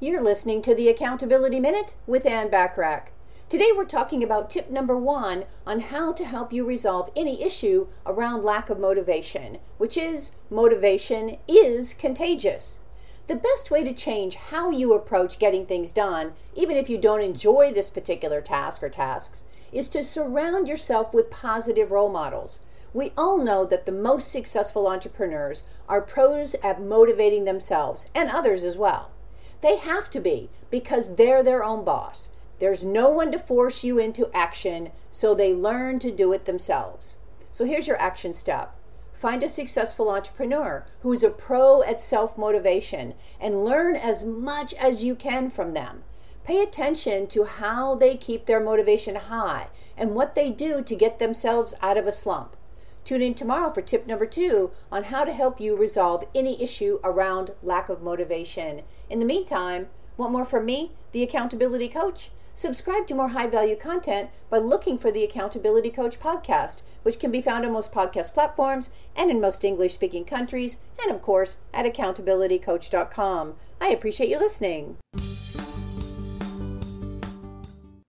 You're listening to the Accountability Minute with Ann Bachrach. Today we're talking about tip number one on how to help you resolve any issue around lack of motivation, which is motivation is contagious. The best way to change how you approach getting things done, even if you don't enjoy this particular task or tasks, is to surround yourself with positive role models. We all know that the most successful entrepreneurs are pros at motivating themselves and others as well. They have to be because they're their own boss. There's no one to force you into action, so they learn to do it themselves. So here's your action step. Find a successful entrepreneur who is a pro at self motivation and learn as much as you can from them. Pay attention to how they keep their motivation high and what they do to get themselves out of a slump. Tune in tomorrow for tip number two on how to help you resolve any issue around lack of motivation. In the meantime, want more from me, the Accountability Coach? Subscribe to more high value content by looking for the Accountability Coach podcast, which can be found on most podcast platforms and in most English speaking countries, and of course at accountabilitycoach.com. I appreciate you listening.